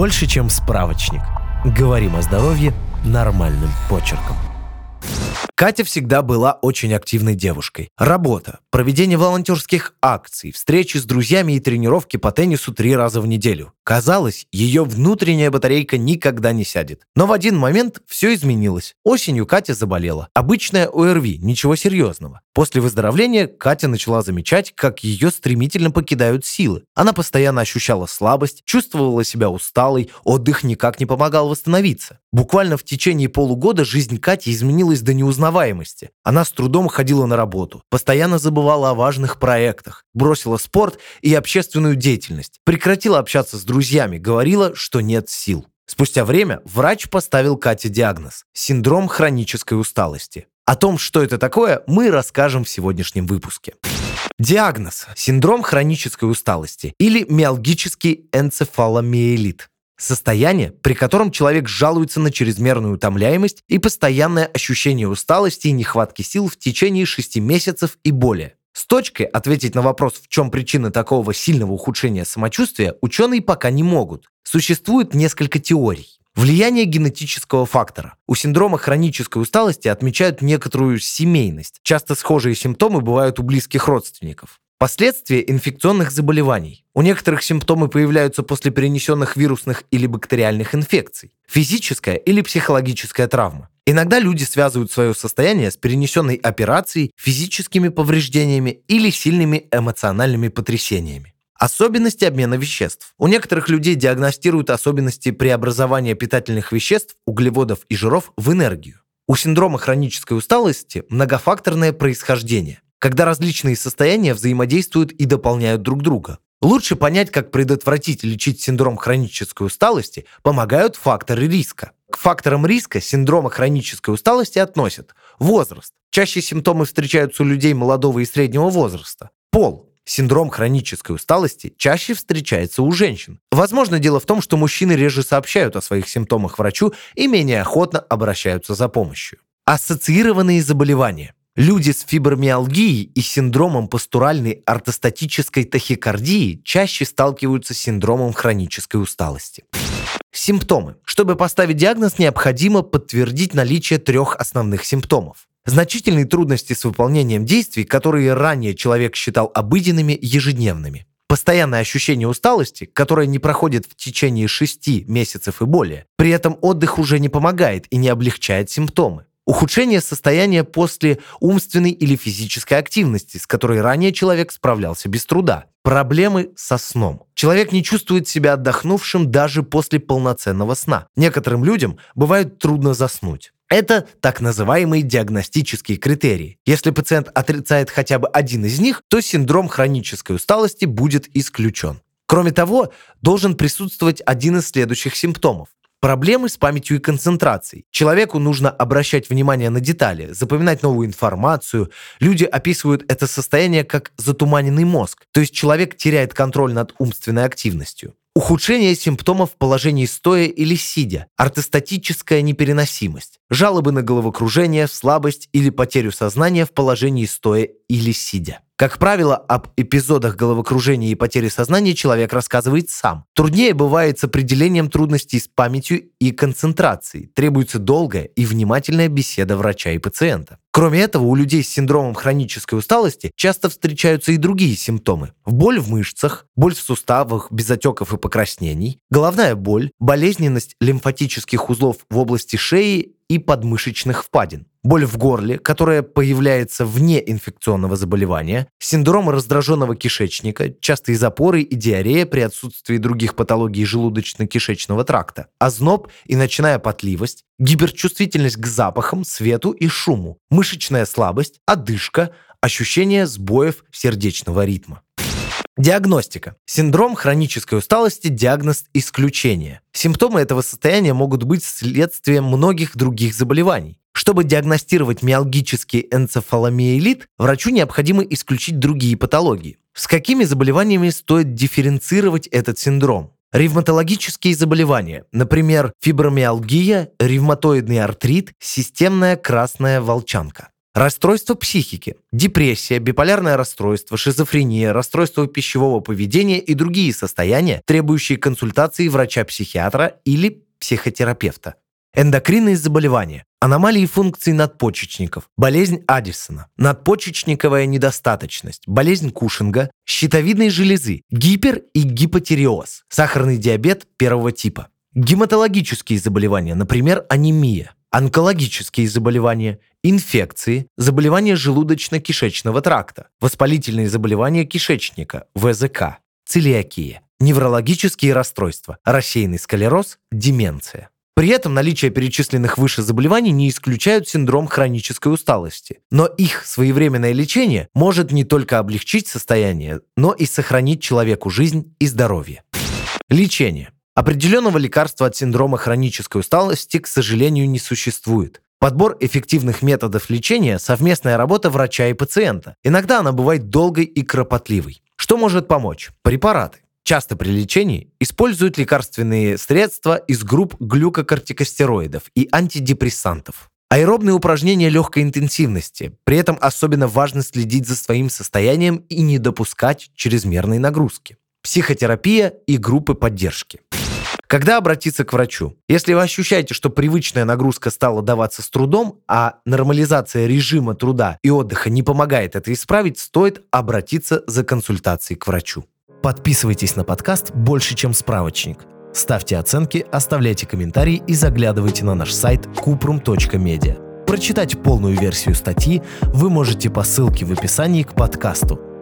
больше, чем справочник. Говорим о здоровье нормальным почерком. Катя всегда была очень активной девушкой. Работа, проведение волонтерских акций, встречи с друзьями и тренировки по теннису три раза в неделю. Казалось, ее внутренняя батарейка никогда не сядет. Но в один момент все изменилось. Осенью Катя заболела. Обычная ОРВИ, ничего серьезного. После выздоровления Катя начала замечать, как ее стремительно покидают силы. Она постоянно ощущала слабость, чувствовала себя усталой, отдых никак не помогал восстановиться. Буквально в течение полугода жизнь Кати изменилась до неузнаваемости. Она с трудом ходила на работу, постоянно забывала о важных проектах, бросила спорт и общественную деятельность, прекратила общаться с друзьями, говорила, что нет сил. Спустя время врач поставил Кате диагноз – синдром хронической усталости. О том, что это такое, мы расскажем в сегодняшнем выпуске. Диагноз – синдром хронической усталости или миалгический энцефаломиелит. Состояние, при котором человек жалуется на чрезмерную утомляемость и постоянное ощущение усталости и нехватки сил в течение 6 месяцев и более. С точкой ответить на вопрос, в чем причина такого сильного ухудшения самочувствия, ученые пока не могут. Существует несколько теорий. Влияние генетического фактора. У синдрома хронической усталости отмечают некоторую семейность. Часто схожие симптомы бывают у близких родственников. Последствия инфекционных заболеваний. У некоторых симптомы появляются после перенесенных вирусных или бактериальных инфекций. Физическая или психологическая травма. Иногда люди связывают свое состояние с перенесенной операцией, физическими повреждениями или сильными эмоциональными потрясениями. Особенности обмена веществ. У некоторых людей диагностируют особенности преобразования питательных веществ, углеводов и жиров в энергию. У синдрома хронической усталости многофакторное происхождение когда различные состояния взаимодействуют и дополняют друг друга. Лучше понять, как предотвратить и лечить синдром хронической усталости, помогают факторы риска. К факторам риска синдрома хронической усталости относят возраст. Чаще симптомы встречаются у людей молодого и среднего возраста. Пол. Синдром хронической усталости чаще встречается у женщин. Возможно, дело в том, что мужчины реже сообщают о своих симптомах врачу и менее охотно обращаются за помощью. Ассоциированные заболевания. Люди с фибромиалгией и синдромом постуральной ортостатической тахикардии чаще сталкиваются с синдромом хронической усталости. Симптомы. Чтобы поставить диагноз, необходимо подтвердить наличие трех основных симптомов. Значительные трудности с выполнением действий, которые ранее человек считал обыденными, ежедневными. Постоянное ощущение усталости, которое не проходит в течение шести месяцев и более. При этом отдых уже не помогает и не облегчает симптомы. Ухудшение состояния после умственной или физической активности, с которой ранее человек справлялся без труда. Проблемы со сном. Человек не чувствует себя отдохнувшим даже после полноценного сна. Некоторым людям бывает трудно заснуть. Это так называемые диагностические критерии. Если пациент отрицает хотя бы один из них, то синдром хронической усталости будет исключен. Кроме того, должен присутствовать один из следующих симптомов. Проблемы с памятью и концентрацией. Человеку нужно обращать внимание на детали, запоминать новую информацию. Люди описывают это состояние как затуманенный мозг, то есть человек теряет контроль над умственной активностью. Ухудшение симптомов в положении стоя или сидя, ортостатическая непереносимость, жалобы на головокружение, слабость или потерю сознания в положении стоя или сидя. Как правило, об эпизодах головокружения и потери сознания человек рассказывает сам. Труднее бывает с определением трудностей с памятью и концентрацией. Требуется долгая и внимательная беседа врача и пациента. Кроме этого, у людей с синдромом хронической усталости часто встречаются и другие симптомы. Боль в мышцах, боль в суставах без отеков и покраснений, головная боль, болезненность лимфатических узлов в области шеи и подмышечных впадин боль в горле, которая появляется вне инфекционного заболевания, синдром раздраженного кишечника, частые запоры и диарея при отсутствии других патологий желудочно-кишечного тракта, озноб и ночная потливость, гиперчувствительность к запахам, свету и шуму, мышечная слабость, одышка, ощущение сбоев сердечного ритма. Диагностика. Синдром хронической усталости – диагноз исключения. Симптомы этого состояния могут быть следствием многих других заболеваний. Чтобы диагностировать миалгический энцефаломиелит, врачу необходимо исключить другие патологии. С какими заболеваниями стоит дифференцировать этот синдром? Ревматологические заболевания, например, фибромиалгия, ревматоидный артрит, системная красная волчанка. Расстройство психики, депрессия, биполярное расстройство, шизофрения, расстройство пищевого поведения и другие состояния, требующие консультации врача-психиатра или психотерапевта. Эндокринные заболевания, аномалии функций надпочечников, болезнь Аддисона, надпочечниковая недостаточность, болезнь Кушинга, щитовидной железы, гипер- и гипотереоз, сахарный диабет первого типа, гематологические заболевания, например, анемия, онкологические заболевания, инфекции, заболевания желудочно-кишечного тракта, воспалительные заболевания кишечника, ВЗК, целиакия, неврологические расстройства, рассеянный склероз, деменция. При этом наличие перечисленных выше заболеваний не исключают синдром хронической усталости. Но их своевременное лечение может не только облегчить состояние, но и сохранить человеку жизнь и здоровье. Лечение. Определенного лекарства от синдрома хронической усталости, к сожалению, не существует. Подбор эффективных методов лечения – совместная работа врача и пациента. Иногда она бывает долгой и кропотливой. Что может помочь? Препараты. Часто при лечении используют лекарственные средства из групп глюкокортикостероидов и антидепрессантов. Аэробные упражнения легкой интенсивности. При этом особенно важно следить за своим состоянием и не допускать чрезмерной нагрузки. Психотерапия и группы поддержки. Когда обратиться к врачу? Если вы ощущаете, что привычная нагрузка стала даваться с трудом, а нормализация режима труда и отдыха не помогает это исправить, стоит обратиться за консультацией к врачу. Подписывайтесь на подкаст «Больше, чем справочник». Ставьте оценки, оставляйте комментарии и заглядывайте на наш сайт kuprum.media. Прочитать полную версию статьи вы можете по ссылке в описании к подкасту.